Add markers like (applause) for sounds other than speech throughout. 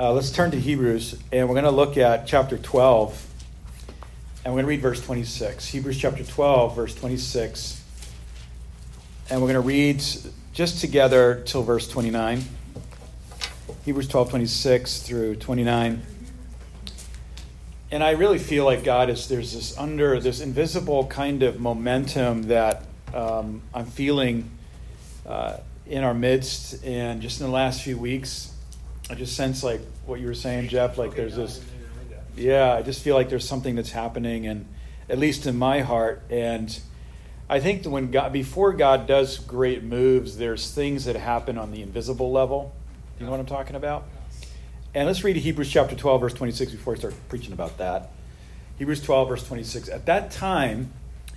Uh, let's turn to Hebrews, and we're going to look at chapter 12, and we're going to read verse 26. Hebrews chapter 12, verse 26. And we're going to read just together till verse 29. Hebrews 12, 26 through 29. And I really feel like God is, there's this under, this invisible kind of momentum that um, I'm feeling uh, in our midst. And just in the last few weeks, I just sense like what you were saying, Jeff, like there's this, yeah, I just feel like there's something that's happening, and at least in my heart. And I think that when God, before God does great moves, there's things that happen on the invisible level. You know what I'm talking about? And let's read Hebrews chapter 12, verse 26 before I start preaching about that. Hebrews 12, verse 26. At that time,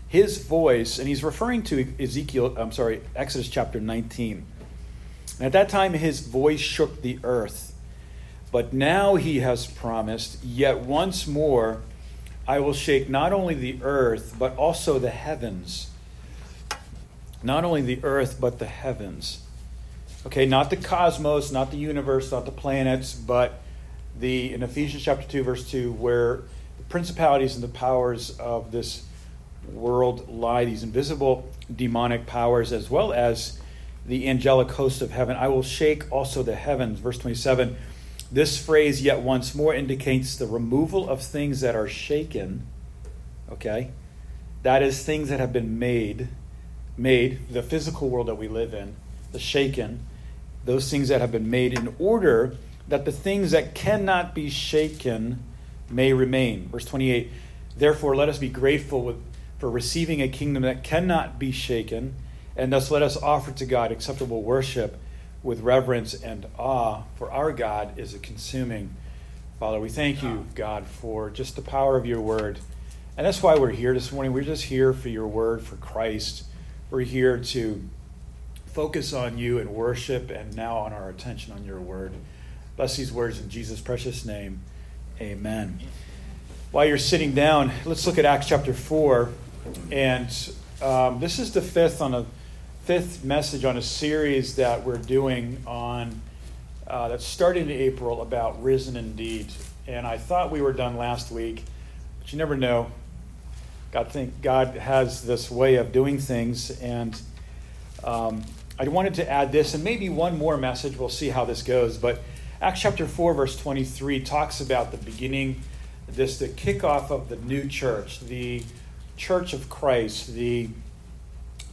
his voice, and he's referring to Ezekiel, I'm sorry, Exodus chapter 19. At that time, his voice shook the earth. But now he has promised, yet once more I will shake not only the earth, but also the heavens. Not only the earth, but the heavens. Okay, not the cosmos, not the universe, not the planets, but the in Ephesians chapter 2, verse 2, where the principalities and the powers of this world lie, these invisible demonic powers, as well as the angelic host of heaven. I will shake also the heavens. Verse 27. This phrase, yet once more, indicates the removal of things that are shaken. Okay? That is, things that have been made, made, the physical world that we live in, the shaken, those things that have been made in order that the things that cannot be shaken may remain. Verse 28 Therefore, let us be grateful with, for receiving a kingdom that cannot be shaken and thus let us offer to God acceptable worship with reverence and awe, for our God is a consuming. Father, we thank you, God, for just the power of your word. And that's why we're here this morning. We're just here for your word, for Christ. We're here to focus on you and worship, and now on our attention on your word. Bless these words in Jesus' precious name. Amen. While you're sitting down, let's look at Acts chapter 4. And um, this is the fifth on a fifth message on a series that we're doing on uh, that started in April about risen indeed. And I thought we were done last week, but you never know. God think God has this way of doing things, and um, I wanted to add this and maybe one more message. We'll see how this goes. But Acts chapter four, verse twenty-three talks about the beginning, this the kickoff of the new church, the church of Christ, the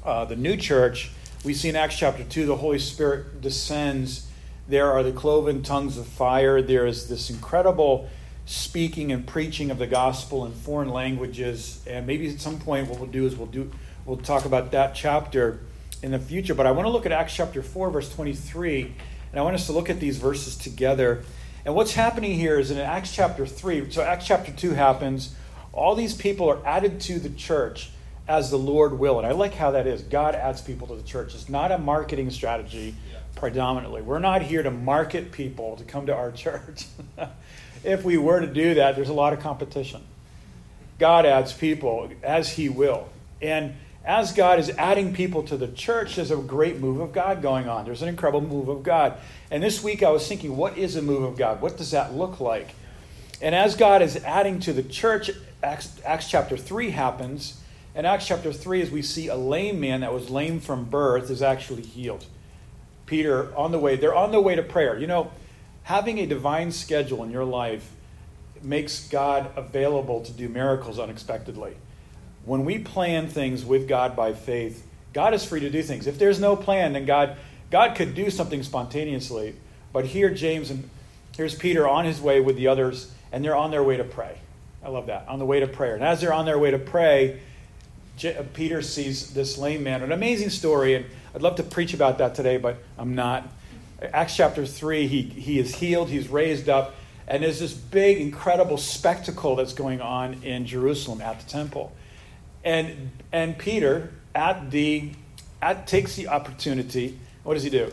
uh, the new church, we see in Acts chapter 2, the Holy Spirit descends. There are the cloven tongues of fire. There is this incredible speaking and preaching of the gospel in foreign languages. And maybe at some point, what we'll do is we'll do we'll talk about that chapter in the future. But I want to look at Acts chapter 4, verse 23, and I want us to look at these verses together. And what's happening here is in Acts chapter 3, so Acts chapter 2 happens, all these people are added to the church as the Lord will. And I like how that is. God adds people to the church. It's not a marketing strategy predominantly. We're not here to market people to come to our (laughs) church. (laughs) if we were to do that, there's a lot of competition. God adds people as He will. And as God is adding people to the church, there's a great move of God going on. There's an incredible move of God. And this week I was thinking, what is a move of God? What does that look like? And as God is adding to the church, Acts, Acts chapter 3 happens in Acts chapter 3, as we see a lame man that was lame from birth is actually healed. Peter, on the way, they're on the way to prayer. You know, having a divine schedule in your life makes God available to do miracles unexpectedly. When we plan things with God by faith, God is free to do things. If there's no plan, then God God could do something spontaneously. But here James and here's Peter on his way with the others, and they're on their way to pray. I love that. On the way to prayer. And as they're on their way to pray, Uh, Peter sees this lame man. An amazing story, and I'd love to preach about that today, but I'm not. Acts chapter 3, he, he is healed, he's raised up, and there's this big, incredible spectacle that's going on in Jerusalem at the temple. And, and Peter, at the, at, takes the opportunity, what does he do?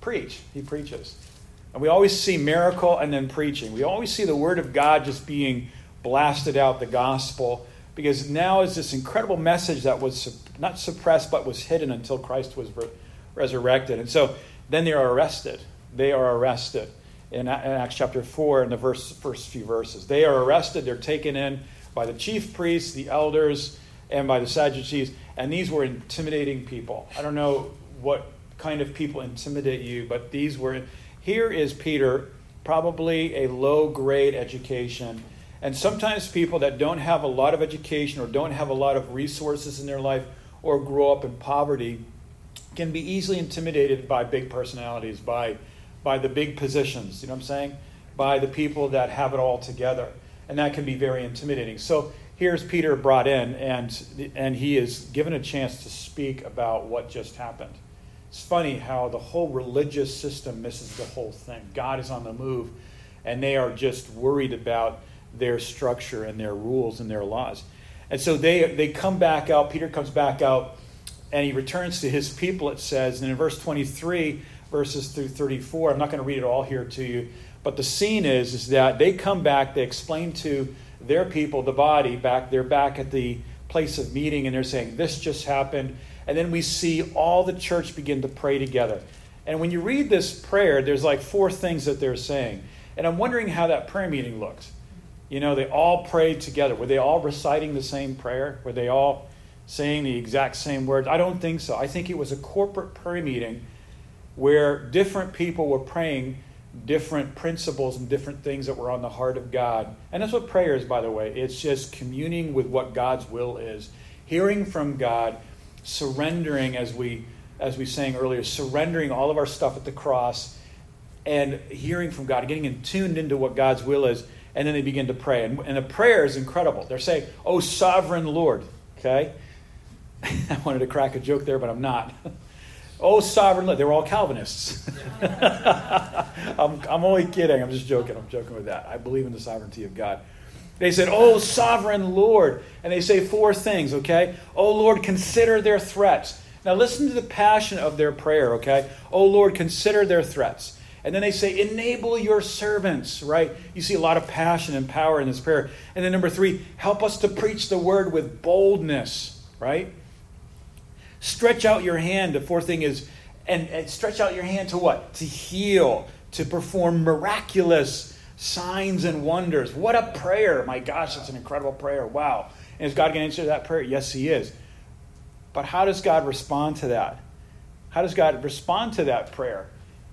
Preach. He preaches. And we always see miracle and then preaching. We always see the word of God just being blasted out, the gospel because now is this incredible message that was not suppressed but was hidden until Christ was re- resurrected. And so then they are arrested. They are arrested. in Acts chapter 4 in the verse, first few verses. They are arrested, they're taken in by the chief priests, the elders, and by the Sadducees, and these were intimidating people. I don't know what kind of people intimidate you, but these were. Here is Peter, probably a low grade education. And sometimes people that don't have a lot of education or don't have a lot of resources in their life or grow up in poverty can be easily intimidated by big personalities, by, by the big positions, you know what I'm saying? By the people that have it all together. And that can be very intimidating. So here's Peter brought in, and, and he is given a chance to speak about what just happened. It's funny how the whole religious system misses the whole thing. God is on the move, and they are just worried about their structure and their rules and their laws. And so they, they come back out. Peter comes back out, and he returns to his people, it says. And in verse 23, verses through 34, I'm not going to read it all here to you, but the scene is, is that they come back, they explain to their people, the body, back, they're back at the place of meeting, and they're saying, This just happened and then we see all the church begin to pray together. And when you read this prayer, there's like four things that they're saying. And I'm wondering how that prayer meeting looked. You know, they all prayed together. Were they all reciting the same prayer? Were they all saying the exact same words? I don't think so. I think it was a corporate prayer meeting where different people were praying different principles and different things that were on the heart of God. And that's what prayer is, by the way. It's just communing with what God's will is, hearing from God surrendering as we as we sang earlier, surrendering all of our stuff at the cross and hearing from God, getting in tuned into what God's will is, and then they begin to pray. And, and the prayer is incredible. They're saying, Oh, sovereign Lord. Okay? (laughs) I wanted to crack a joke there, but I'm not. (laughs) oh, sovereign Lord. They were all Calvinists. (laughs) I'm, I'm only kidding. I'm just joking. I'm joking with that. I believe in the sovereignty of God. They said, Oh, sovereign Lord. And they say four things, okay? Oh, Lord, consider their threats. Now, listen to the passion of their prayer, okay? Oh, Lord, consider their threats. And then they say, Enable your servants, right? You see a lot of passion and power in this prayer. And then number three, help us to preach the word with boldness, right? Stretch out your hand. The fourth thing is, and, and stretch out your hand to what? To heal, to perform miraculous signs and wonders. What a prayer. My gosh, that's an incredible prayer. Wow. And is God going to answer that prayer? Yes, He is. But how does God respond to that? How does God respond to that prayer?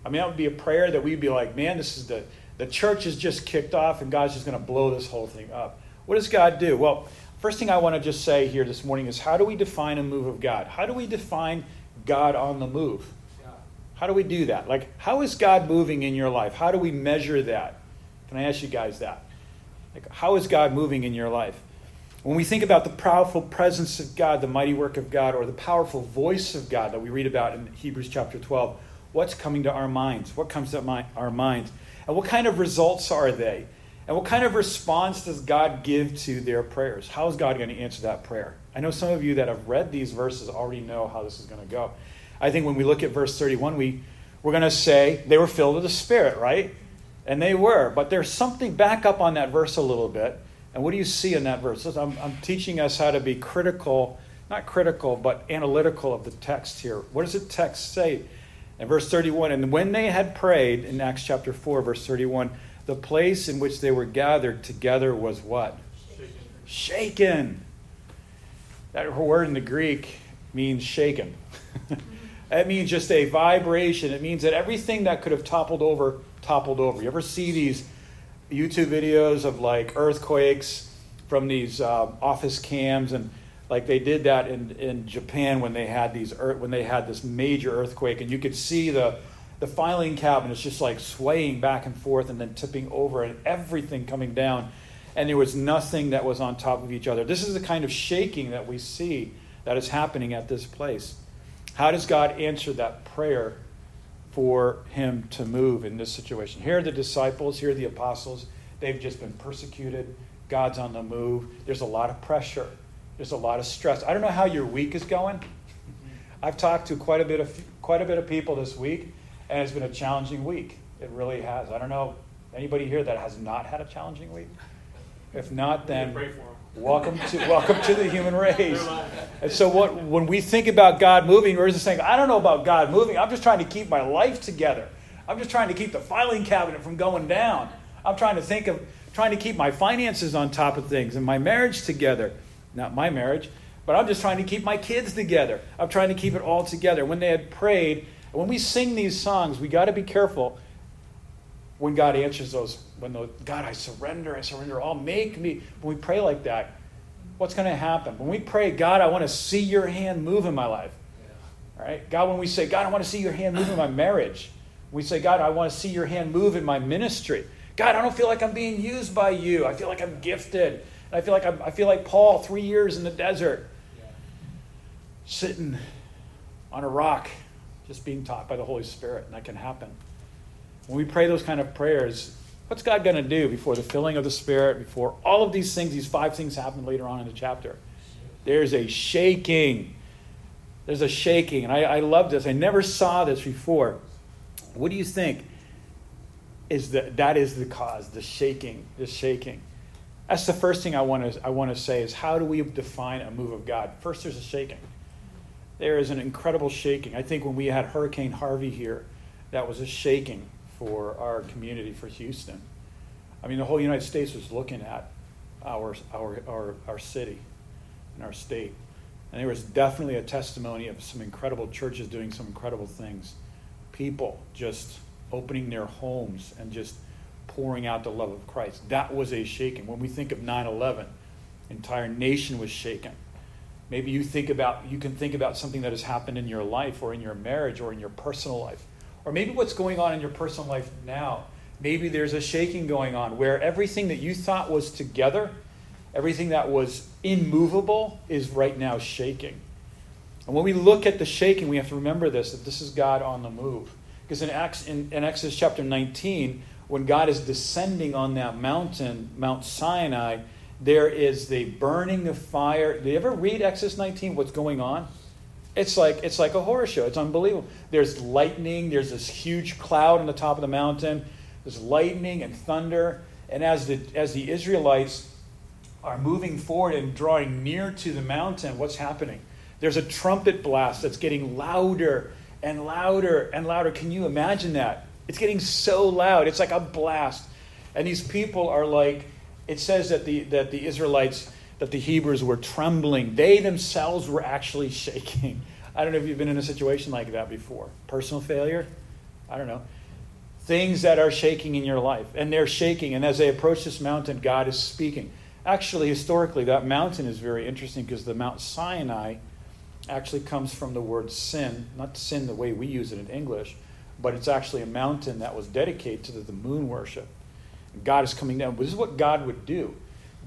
I mean, that would be a prayer that we'd be like, man, this is the, the church has just kicked off and God's just going to blow this whole thing up. What does God do? Well, first thing I want to just say here this morning is how do we define a move of God? How do we define God on the move? How do we do that? Like, how is God moving in your life? How do we measure that? Can I ask you guys that? Like, how is God moving in your life? When we think about the powerful presence of God, the mighty work of God, or the powerful voice of God that we read about in Hebrews chapter 12, what's coming to our minds? What comes to my, our minds? And what kind of results are they? And what kind of response does God give to their prayers? How is God going to answer that prayer? I know some of you that have read these verses already know how this is going to go. I think when we look at verse 31, we, we're going to say they were filled with the Spirit, right? And they were. But there's something back up on that verse a little bit. And what do you see in that verse? I'm, I'm teaching us how to be critical, not critical, but analytical of the text here. What does the text say? In verse 31, and when they had prayed, in Acts chapter 4, verse 31, the place in which they were gathered together was what? Shaken. shaken. That word in the Greek means shaken. (laughs) it means just a vibration. It means that everything that could have toppled over toppled over. You ever see these YouTube videos of like earthquakes from these uh, office cams and like they did that in, in Japan when they had these when they had this major earthquake and you could see the the filing cabinets just like swaying back and forth and then tipping over and everything coming down and there was nothing that was on top of each other. This is the kind of shaking that we see that is happening at this place. How does God answer that prayer for him to move in this situation. Here are the disciples, here are the apostles. They've just been persecuted. God's on the move. There's a lot of pressure. There's a lot of stress. I don't know how your week is going. I've talked to quite a bit of quite a bit of people this week, and it's been a challenging week. It really has. I don't know anybody here that has not had a challenging week. If not, then Welcome to welcome to the human (laughs) race. And so what when we think about God moving, we're just saying, I don't know about God moving. I'm just trying to keep my life together. I'm just trying to keep the filing cabinet from going down. I'm trying to think of trying to keep my finances on top of things and my marriage together. Not my marriage, but I'm just trying to keep my kids together. I'm trying to keep it all together. When they had prayed, when we sing these songs, we got to be careful when God answers those. When the, God, I surrender, I surrender all. Make me. When we pray like that, what's going to happen? When we pray, God, I want to see your hand move in my life. All right? God, when we say, God, I want to see your hand move in my marriage, we say, God, I want to see your hand move in my ministry. God, I don't feel like I'm being used by you. I feel like I'm gifted. I feel like I'm, I feel like Paul, three years in the desert, sitting on a rock, just being taught by the Holy Spirit, and that can happen. When we pray those kind of prayers, what's God going to do before the filling of the Spirit, before all of these things, these five things happen later on in the chapter? There's a shaking. There's a shaking. And I, I love this. I never saw this before. What do you think? Is that that is the cause, the shaking, the shaking. That's the first thing I want to I want to say is how do we define a move of God? First, there's a shaking. There is an incredible shaking. I think when we had Hurricane Harvey here, that was a shaking for our community, for Houston. I mean, the whole United States was looking at our our our, our city and our state, and there was definitely a testimony of some incredible churches doing some incredible things. People just opening their homes and just pouring out the love of Christ. That was a shaking. When we think of 9 11, entire nation was shaken. Maybe you think about you can think about something that has happened in your life or in your marriage or in your personal life. Or maybe what's going on in your personal life now. Maybe there's a shaking going on where everything that you thought was together, everything that was immovable is right now shaking. And when we look at the shaking, we have to remember this that this is God on the move. Because in, Acts, in, in Exodus chapter 19, when God is descending on that mountain, Mount Sinai, there is the burning of fire. Do you ever read Exodus 19? What's going on? It's like it's like a horror show. It's unbelievable. There's lightning. There's this huge cloud on the top of the mountain. There's lightning and thunder. And as the as the Israelites are moving forward and drawing near to the mountain, what's happening? There's a trumpet blast that's getting louder and louder and louder. Can you imagine that? It's getting so loud. It's like a blast. And these people are like, it says that the, that the Israelites, that the Hebrews were trembling. They themselves were actually (laughs) shaking. I don't know if you've been in a situation like that before. Personal failure? I don't know. Things that are shaking in your life. And they're shaking. And as they approach this mountain, God is speaking. Actually, historically, that mountain is very interesting because the Mount Sinai actually comes from the word sin, not sin the way we use it in English, but it's actually a mountain that was dedicated to the moon worship. God is coming down. This is what God would do.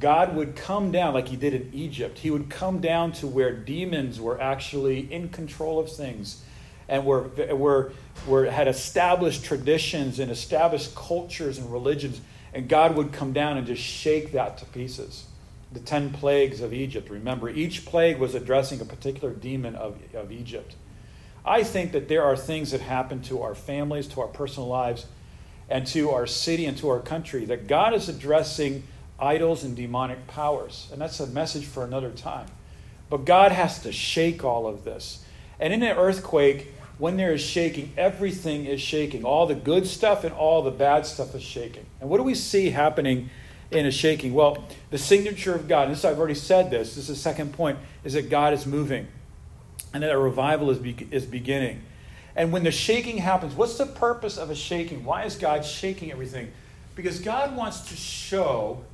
God would come down like he did in Egypt. He would come down to where demons were actually in control of things and were, were, were, had established traditions and established cultures and religions. And God would come down and just shake that to pieces. The 10 plagues of Egypt. Remember, each plague was addressing a particular demon of, of Egypt. I think that there are things that happen to our families, to our personal lives, and to our city and to our country that God is addressing idols and demonic powers. And that's a message for another time. But God has to shake all of this. And in an earthquake, when there is shaking, everything is shaking. All the good stuff and all the bad stuff is shaking. And what do we see happening in a shaking? Well, the signature of God, and this I've already said this, this is the second point, is that God is moving and that a revival is, be- is beginning. And when the shaking happens, what's the purpose of a shaking? Why is God shaking everything? Because God wants to show,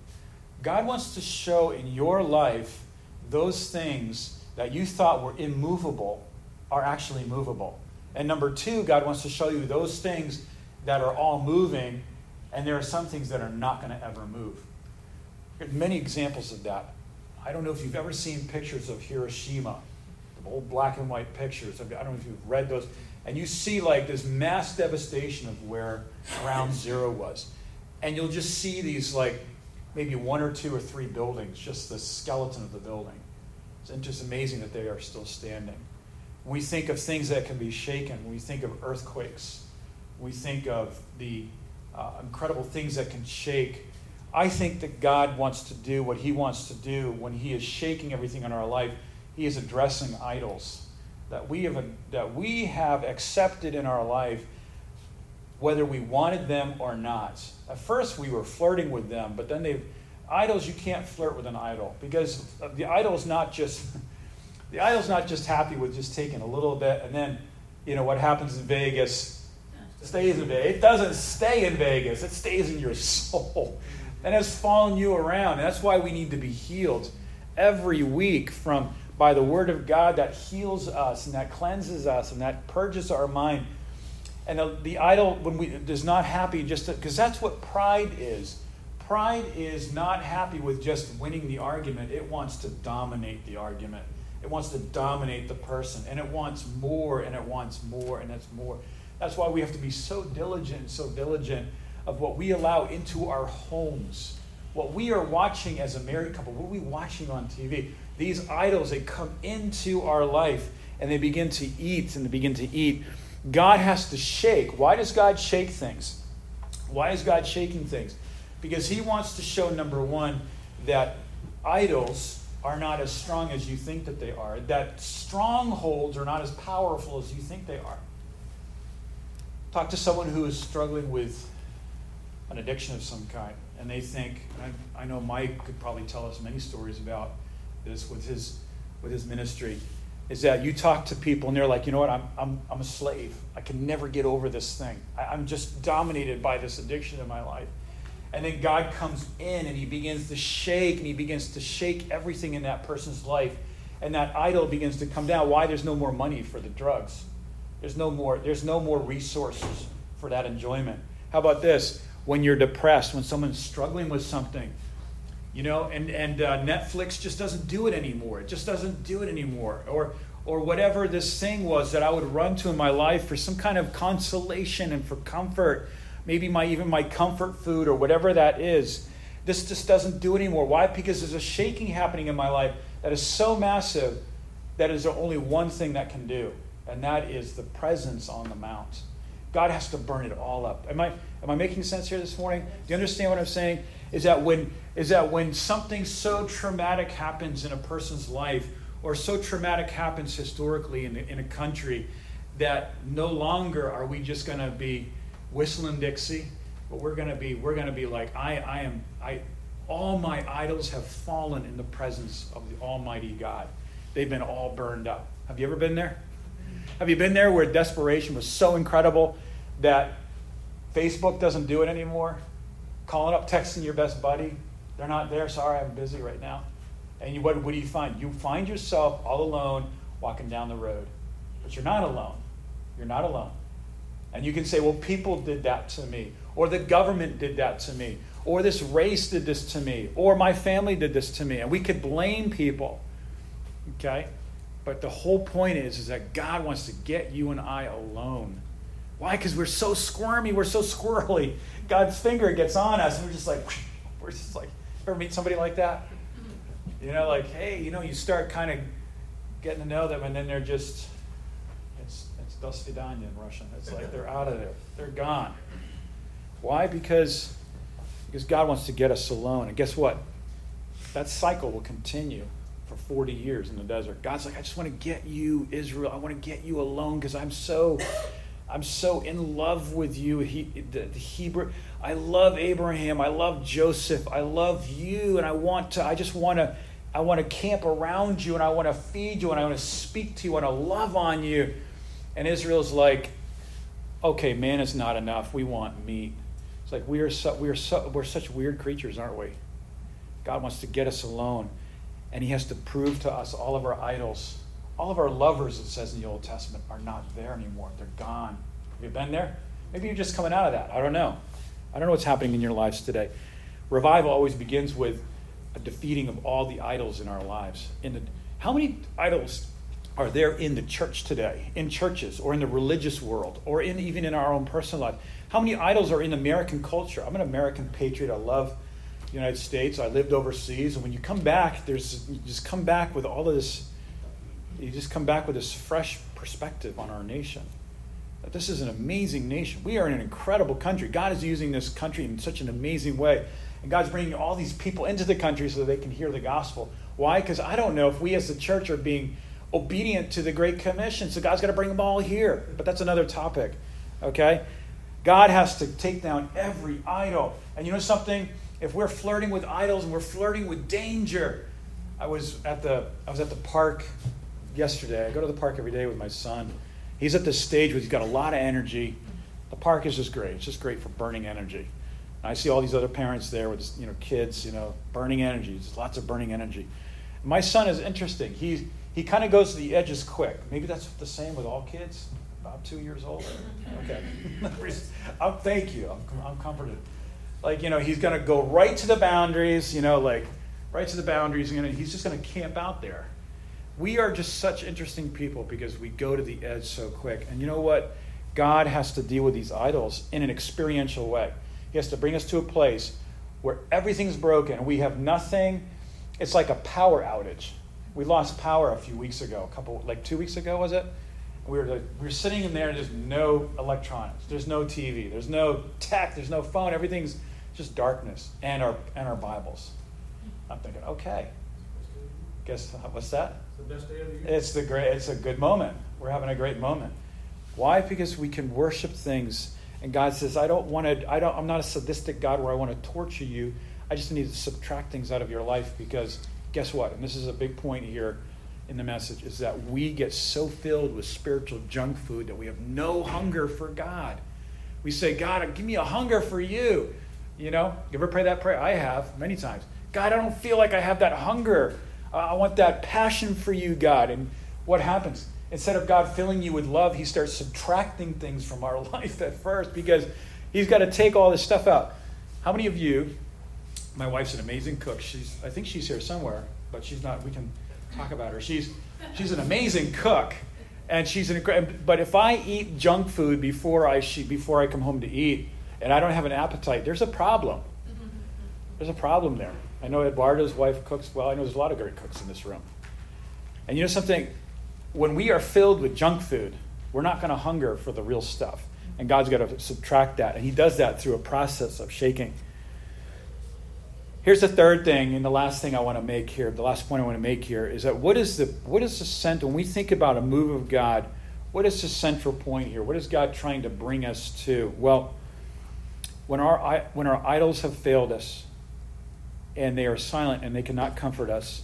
God wants to show in your life those things that you thought were immovable are actually movable. And number two, God wants to show you those things that are all moving, and there are some things that are not going to ever move. Many examples of that. I don't know if you've ever seen pictures of Hiroshima old black and white pictures. I don't know if you've read those. And you see like this mass devastation of where ground zero was. And you'll just see these like maybe one or two or three buildings, just the skeleton of the building. It's just amazing that they are still standing. We think of things that can be shaken, we think of earthquakes, we think of the uh, incredible things that can shake. I think that God wants to do what He wants to do when He is shaking everything in our life he is addressing idols that we have, that we have accepted in our life whether we wanted them or not. At first, we were flirting with them, but then they've idols you can't flirt with an idol because the idol is not just (laughs) the idol's not just happy with just taking a little bit and then you know what happens in Vegas stays in Vegas. It doesn't stay in Vegas. It stays in your (laughs) soul and has followed you around. And that's why we need to be healed every week from by the word of God that heals us and that cleanses us and that purges our mind. And the, the idol when we is not happy just because that's what pride is. Pride is not happy with just winning the argument. It wants to dominate the argument. It wants to dominate the person and it wants more and it wants more and it's more. That's why we have to be so diligent, so diligent of what we allow into our homes. What we are watching as a married couple, what are we watching on TV? These idols, they come into our life and they begin to eat and they begin to eat. God has to shake. Why does God shake things? Why is God shaking things? Because He wants to show, number one, that idols are not as strong as you think that they are, that strongholds are not as powerful as you think they are. Talk to someone who is struggling with an addiction of some kind, and they think, I, I know Mike could probably tell us many stories about this with his, with his ministry, is that you talk to people and they're like, you know what, I'm, I'm, I'm a slave. I can never get over this thing. I, I'm just dominated by this addiction in my life. And then God comes in and he begins to shake and he begins to shake everything in that person's life. And that idol begins to come down. Why? There's no more money for the drugs. There's no more, there's no more resources for that enjoyment. How about this? When you're depressed, when someone's struggling with something, you know, and, and uh, Netflix just doesn't do it anymore. It just doesn't do it anymore. Or, or whatever this thing was that I would run to in my life for some kind of consolation and for comfort maybe my even my comfort food or whatever that is. This just doesn't do it anymore. Why? Because there's a shaking happening in my life that is so massive that is only one thing that can do, and that is the presence on the mount. God has to burn it all up. Am I am I making sense here this morning? Do you understand what I'm saying? Is that when is that when something so traumatic happens in a person's life, or so traumatic happens historically in, in a country, that no longer are we just going to be whistling Dixie, but we're gonna be we're gonna be like I I am I all my idols have fallen in the presence of the Almighty God. They've been all burned up. Have you ever been there? Have you been there where desperation was so incredible that Facebook doesn't do it anymore? Calling up, texting your best buddy, they're not there. Sorry, I'm busy right now. And you, what, what do you find? You find yourself all alone walking down the road. But you're not alone. You're not alone. And you can say, well, people did that to me, or the government did that to me, or this race did this to me, or my family did this to me. And we could blame people. Okay? But the whole point is, is that God wants to get you and I alone. Why? Because we're so squirmy, we're so squirrely. God's finger gets on us, and we're just like, (laughs) we're just like, Ever meet somebody like that? You know, like, hey, you know, you start kind of getting to know them, and then they're just, it's, it's do svidaniya in Russian. It's like they're out of there, they're gone. Why? Because, because God wants to get us alone. And guess what? That cycle will continue for 40 years in the desert. God's like, I just want to get you, Israel. I want to get you alone because I'm so I'm so in love with you. He, the, the, Hebrew, I love Abraham. I love Joseph. I love you, and I want to. I just want to. I want to camp around you, and I want to feed you, and I want to speak to you, and I love on you. And Israel's like, okay, man is not enough. We want meat. It's like we are so, we are so, we're such weird creatures, aren't we? God wants to get us alone, and He has to prove to us all of our idols, all of our lovers. It says in the Old Testament are not there anymore. They're gone. Have you been there? Maybe you're just coming out of that. I don't know. I don't know what's happening in your lives today. Revival always begins with a defeating of all the idols in our lives. In the, how many idols are there in the church today, in churches, or in the religious world, or in even in our own personal life? How many idols are in American culture? I'm an American patriot. I love the United States. I lived overseas, and when you come back, there's you just come back with all of this. You just come back with this fresh perspective on our nation. That this is an amazing nation. We are in an incredible country. God is using this country in such an amazing way, and God's bringing all these people into the country so that they can hear the gospel. Why? Because I don't know if we as the church are being obedient to the Great Commission. So God's got to bring them all here. But that's another topic. Okay? God has to take down every idol. And you know something? If we're flirting with idols and we're flirting with danger, I was at the I was at the park yesterday. I go to the park every day with my son. He's at this stage where he's got a lot of energy. The park is just great. It's just great for burning energy. And I see all these other parents there with you know kids, you know, burning energy. There's lots of burning energy. My son is interesting. He he kind of goes to the edges quick. Maybe that's the same with all kids. About two years old. Okay. (laughs) oh, thank you. I'm, I'm comforted. Like you know, he's going to go right to the boundaries. You know, like right to the boundaries. And he's just going to camp out there. We are just such interesting people because we go to the edge so quick. And you know what? God has to deal with these idols in an experiential way. He has to bring us to a place where everything's broken. We have nothing. It's like a power outage. We lost power a few weeks ago, a couple, like two weeks ago, was it? We were, we were sitting in there, and there's no electronics, there's no TV, there's no tech, there's no phone, everything's just darkness and our, and our Bibles. I'm thinking, okay. Guess what's that? It's the best day of the year. It's the great. It's a good moment. We're having a great moment. Why? Because we can worship things, and God says, "I don't want to. I don't. I'm not a sadistic God where I want to torture you. I just need to subtract things out of your life because guess what? And this is a big point here in the message is that we get so filled with spiritual junk food that we have no hunger for God. We say, God, give me a hunger for you. You know, you ever pray that prayer? I have many times. God, I don't feel like I have that hunger. I want that passion for you, God. And what happens? Instead of God filling you with love, He starts subtracting things from our (laughs) life at first because He's got to take all this stuff out. How many of you? My wife's an amazing cook. She's, I think she's here somewhere, but she's not. We can talk about her. She's, she's an amazing cook, and she's an. But if I eat junk food before I she, before I come home to eat, and I don't have an appetite, there's a problem. There's a problem there. I know Eduardo's wife cooks well. I know there's a lot of great cooks in this room. And you know something? When we are filled with junk food, we're not going to hunger for the real stuff. And God's got to subtract that. And He does that through a process of shaking. Here's the third thing, and the last thing I want to make here, the last point I want to make here is that what is the what is the center when we think about a move of God, what is the central point here? What is God trying to bring us to? Well, when our when our idols have failed us, and they are silent and they cannot comfort us.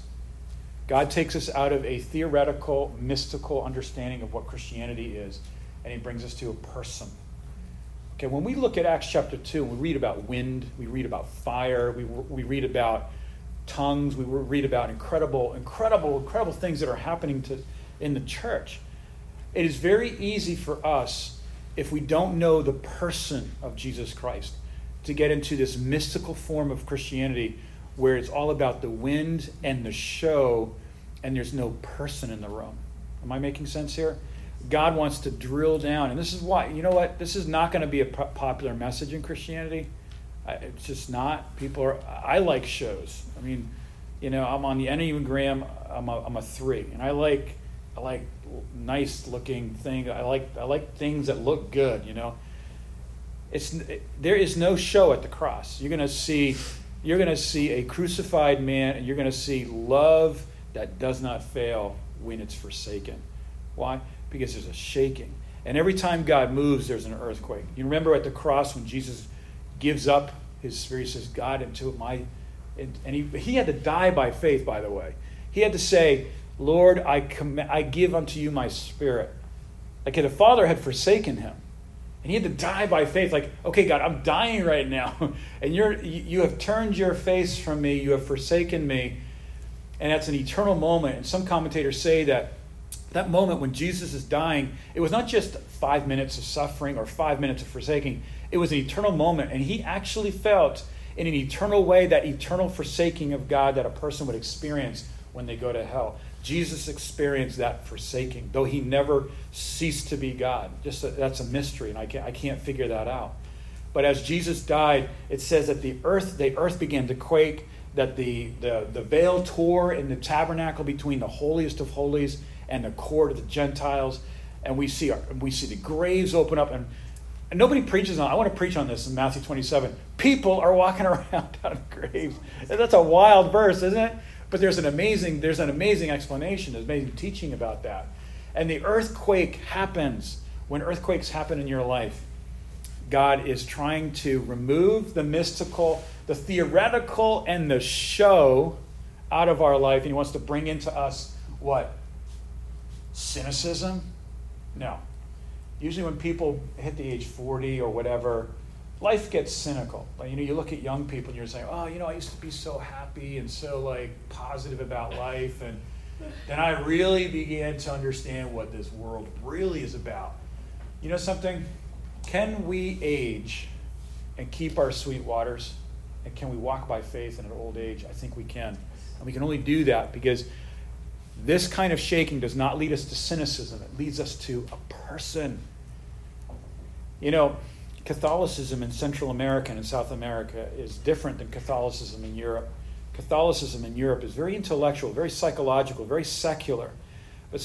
God takes us out of a theoretical, mystical understanding of what Christianity is, and He brings us to a person. Okay, when we look at Acts chapter 2, we read about wind, we read about fire, we, we read about tongues, we read about incredible, incredible, incredible things that are happening to, in the church. It is very easy for us, if we don't know the person of Jesus Christ, to get into this mystical form of Christianity where it's all about the wind and the show, and there's no person in the room. Am I making sense here? God wants to drill down, and this is why, you know what? This is not going to be a popular message in Christianity. It's just not. People are, I like shows. I mean, you know, I'm on the Enneagram, I'm a, I'm a three, and I like, I like nice looking thing. I like, I like things that look good, you know. It's, there is no show at the cross. You're going to see you're going to see a crucified man and you're going to see love that does not fail when it's forsaken. Why? Because there's a shaking. And every time God moves, there's an earthquake. You remember at the cross when Jesus gives up his spirit, says, God, into my. And he, he had to die by faith, by the way. He had to say, Lord, I, comm- I give unto you my spirit. Like the Father had forsaken him. And he had to die by faith, like, okay, God, I'm dying right now. (laughs) And you're, you have turned your face from me, you have forsaken me. And that's an eternal moment. And some commentators say that that moment when Jesus is dying, it was not just five minutes of suffering or five minutes of forsaking, it was an eternal moment. And he actually felt in an eternal way that eternal forsaking of God that a person would experience when they go to hell. Jesus experienced that forsaking, though he never ceased to be God. Just a, that's a mystery, and I can't, I can't figure that out. But as Jesus died, it says that the earth, the earth began to quake, that the, the, the veil tore in the tabernacle between the holiest of holies and the court of the Gentiles, and we see our, we see the graves open up, and, and nobody preaches on. I want to preach on this in Matthew 27. People are walking (laughs) around out of graves. That's a wild verse, isn't it? But there's an amazing, there's an amazing explanation, there's amazing teaching about that. And the earthquake happens when earthquakes happen in your life. God is trying to remove the mystical, the theoretical, and the show out of our life. And He wants to bring into us what? Cynicism? No. Usually, when people hit the age 40 or whatever, life gets cynical. Like, you know, you look at young people and you're saying, oh, you know, I used to be so happy and so like positive about life. And then I really began to understand what this world really is about. You know something? Can we age and keep our sweet waters? And can we walk by faith in an old age? I think we can. And we can only do that because this kind of shaking does not lead us to cynicism, it leads us to a person. You know, Catholicism in Central America and in South America is different than Catholicism in Europe. Catholicism in Europe is very intellectual, very psychological, very secular. But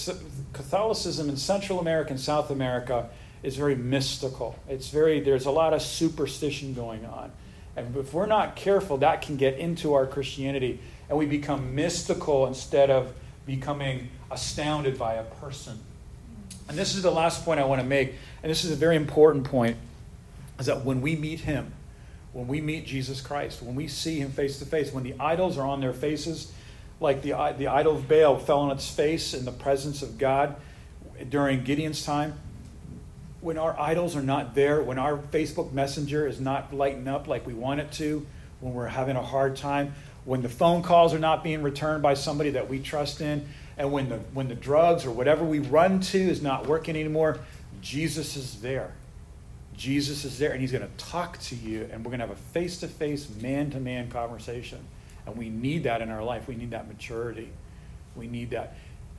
Catholicism in Central America and South America is very mystical. It's very there's a lot of superstition going on. And if we're not careful, that can get into our Christianity and we become mystical instead of becoming astounded by a person. And this is the last point I want to make, and this is a very important point is that when we meet him, when we meet Jesus Christ, when we see him face to face, when the idols are on their faces, like the, the idol of Baal fell on its face in the presence of God during Gideon's time, when our idols are not there, when our Facebook Messenger is not lighting up like we want it to, when we're having a hard time, when the phone calls are not being returned by somebody that we trust in, and when the, when the drugs or whatever we run to is not working anymore, Jesus is there. Jesus is there and he's going to talk to you, and we're going to have a face to face, man to man conversation. And we need that in our life. We need that maturity. We need that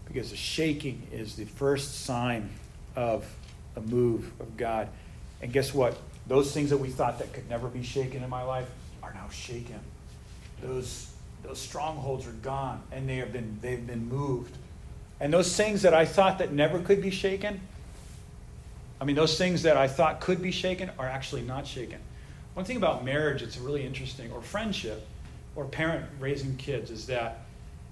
because the shaking is the first sign of a move of God. And guess what? Those things that we thought that could never be shaken in my life are now shaken. Those, those strongholds are gone and they have been, they've been moved. And those things that I thought that never could be shaken, I mean, those things that I thought could be shaken are actually not shaken. One thing about marriage it's really interesting, or friendship, or parent raising kids, is that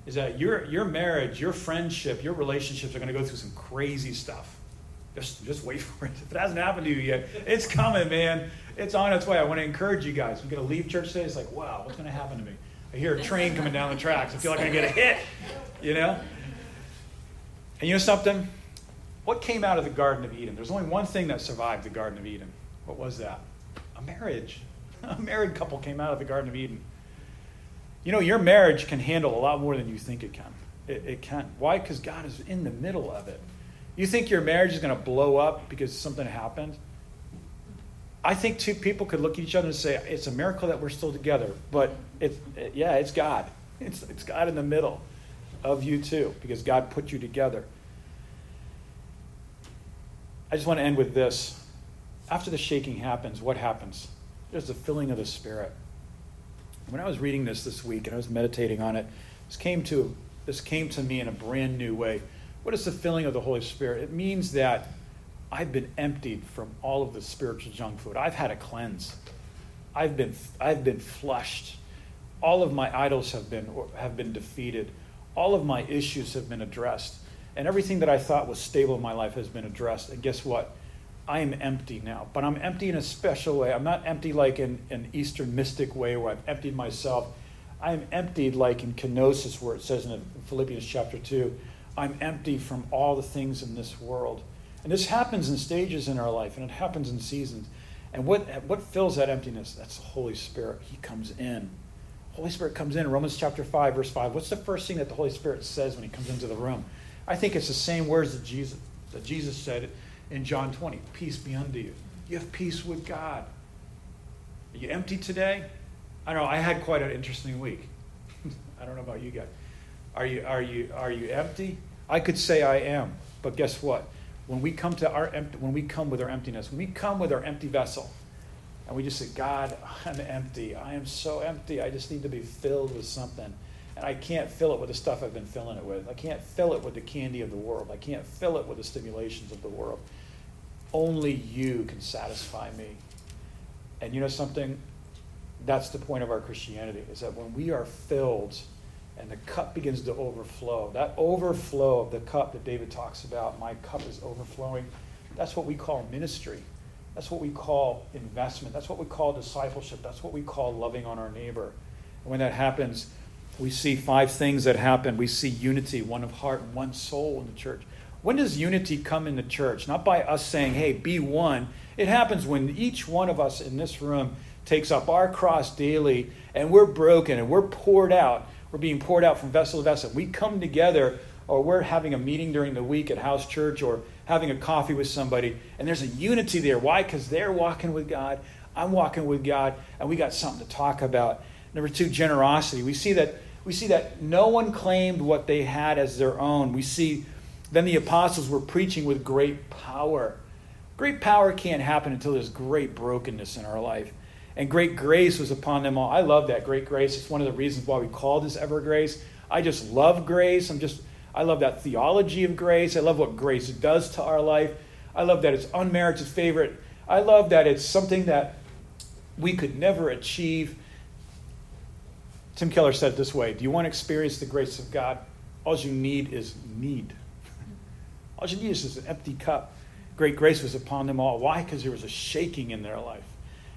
is that your your marriage, your friendship, your relationships are going to go through some crazy stuff. Just just wait (laughs) for it. If it hasn't happened to you yet, it's coming, man. It's on its way. I want to encourage you guys. We're going to leave church today. It's like, wow, what's going to happen to me? I hear a train coming down the tracks. I feel like I'm going to get a hit. You know. And you know something? What came out of the Garden of Eden? There's only one thing that survived the Garden of Eden. What was that? A marriage. (laughs) A married couple came out of the Garden of Eden. You know, your marriage can handle a lot more than you think it can. It, it can. Why? Because God is in the middle of it. You think your marriage is going to blow up because something happened? I think two people could look at each other and say, it's a miracle that we're still together. But it, it, yeah, it's God. It's, it's God in the middle of you too, because God put you together. I just want to end with this. After the shaking happens, what happens? There's the filling of the Spirit. When I was reading this this week and I was meditating on it, this came to this came to me in a brand new way. What is the filling of the Holy Spirit? It means that I've been emptied from all of the spiritual junk food. I've had a cleanse. I've been I've been flushed. All of my idols have been have been defeated. All of my issues have been addressed. And everything that I thought was stable in my life has been addressed. And guess what? I am empty now. But I'm empty in a special way. I'm not empty like in an Eastern mystic way where I've emptied myself. I'm emptied like in kenosis, where it says in Philippians chapter 2, I'm empty from all the things in this world. And this happens in stages in our life, and it happens in seasons. And what, what fills that emptiness? That's the Holy Spirit. He comes in. Holy Spirit comes in. Romans chapter 5, verse 5. What's the first thing that the Holy Spirit says when he comes into the room? I think it's the same words that Jesus, that Jesus said in John 20 Peace be unto you. You have peace with God. Are you empty today? I don't know. I had quite an interesting week. (laughs) I don't know about you guys. Are you, are, you, are you empty? I could say I am, but guess what? When we come to our empty, when we come with our emptiness, when we come with our empty vessel, and we just say, God, I'm empty. I am so empty. I just need to be filled with something. And I can't fill it with the stuff I've been filling it with. I can't fill it with the candy of the world. I can't fill it with the stimulations of the world. Only you can satisfy me. And you know something? That's the point of our Christianity, is that when we are filled and the cup begins to overflow, that overflow of the cup that David talks about, my cup is overflowing, that's what we call ministry. That's what we call investment. That's what we call discipleship. That's what we call loving on our neighbor. And when that happens, we see five things that happen. We see unity, one of heart and one soul in the church. When does unity come in the church? Not by us saying, hey, be one. It happens when each one of us in this room takes up our cross daily and we're broken and we're poured out. We're being poured out from vessel to vessel. We come together or we're having a meeting during the week at house church or having a coffee with somebody and there's a unity there. Why? Because they're walking with God. I'm walking with God and we got something to talk about. Number two, generosity. We see that we see that no one claimed what they had as their own. We see then the apostles were preaching with great power. Great power can't happen until there's great brokenness in our life. And great grace was upon them all. I love that great grace. It's one of the reasons why we call this ever grace. I just love grace. I'm just I love that theology of grace. I love what grace does to our life. I love that it's unmerited favor. I love that it's something that we could never achieve. Tim Keller said it this way Do you want to experience the grace of God? All you need is need. (laughs) All you need is an empty cup. Great grace was upon them all. Why? Because there was a shaking in their life.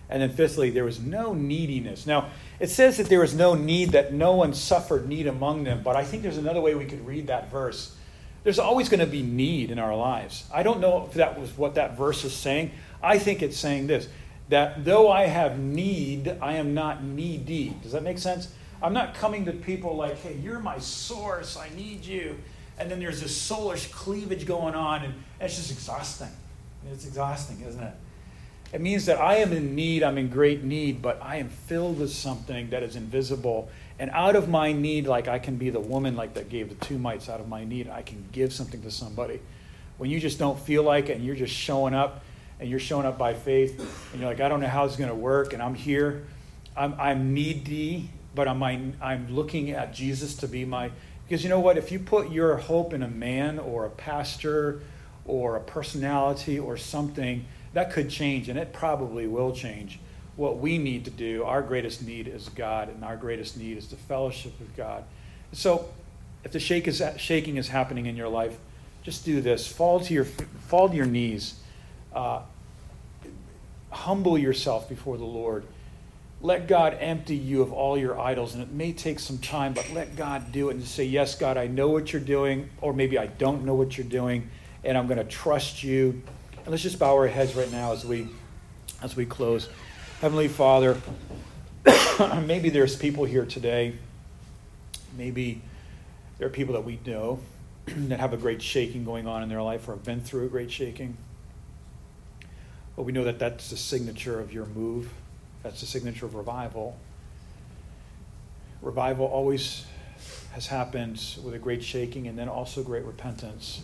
And then, fifthly, there was no neediness. Now, it says that there was no need, that no one suffered need among them, but I think there's another way we could read that verse. There's always going to be need in our lives. I don't know if that was what that verse is saying. I think it's saying this that though I have need, I am not needy. Does that make sense? I'm not coming to people like, hey, you're my source, I need you and then there's this soulish cleavage going on, and it's just exhausting. It's exhausting, isn't it? It means that I am in need, I'm in great need, but I am filled with something that is invisible. And out of my need, like I can be the woman like that gave the two mites out of my need, I can give something to somebody. When you just don't feel like it and you're just showing up and you're showing up by faith and you're like, I don't know how it's going to work, and I'm here. I'm, I'm needy, but I'm, I'm looking at Jesus to be my because you know what? If you put your hope in a man or a pastor or a personality or something, that could change, and it probably will change. What we need to do, our greatest need is God, and our greatest need is the fellowship with God. So, if the shake is, shaking is happening in your life, just do this: fall to your fall to your knees, uh, humble yourself before the Lord let God empty you of all your idols. And it may take some time, but let God do it and say, Yes, God, I know what you're doing, or maybe I don't know what you're doing, and I'm going to trust you. And let's just bow our heads right now as we as we close. Heavenly Father, (coughs) maybe there's people here today. Maybe there are people that we know (clears throat) that have a great shaking going on in their life or have been through a great shaking. But we know that that's the signature of your move that's the signature of revival. Revival always has happened with a great shaking and then also great repentance.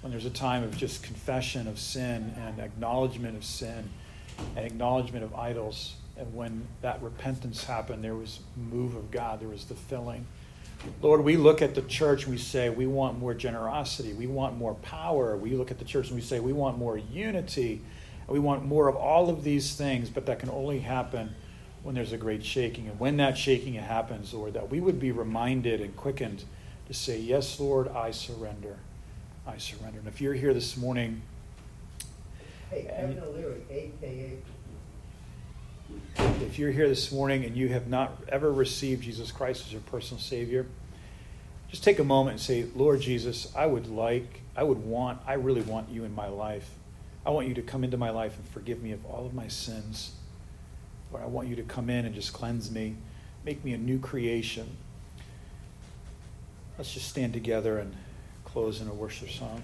When there's a time of just confession of sin and acknowledgement of sin and acknowledgement of idols. And when that repentance happened, there was move of God, there was the filling. Lord, we look at the church and we say we want more generosity, we want more power. We look at the church and we say we want more unity. We want more of all of these things, but that can only happen when there's a great shaking. And when that shaking happens, Lord, that we would be reminded and quickened to say, Yes, Lord, I surrender. I surrender. And if you're here this morning, hey, Kevin O'Leary, AKA. If you're here this morning and you have not ever received Jesus Christ as your personal Savior, just take a moment and say, Lord Jesus, I would like, I would want, I really want you in my life. I want you to come into my life and forgive me of all of my sins. Lord, I want you to come in and just cleanse me, make me a new creation. Let's just stand together and close in a worship song.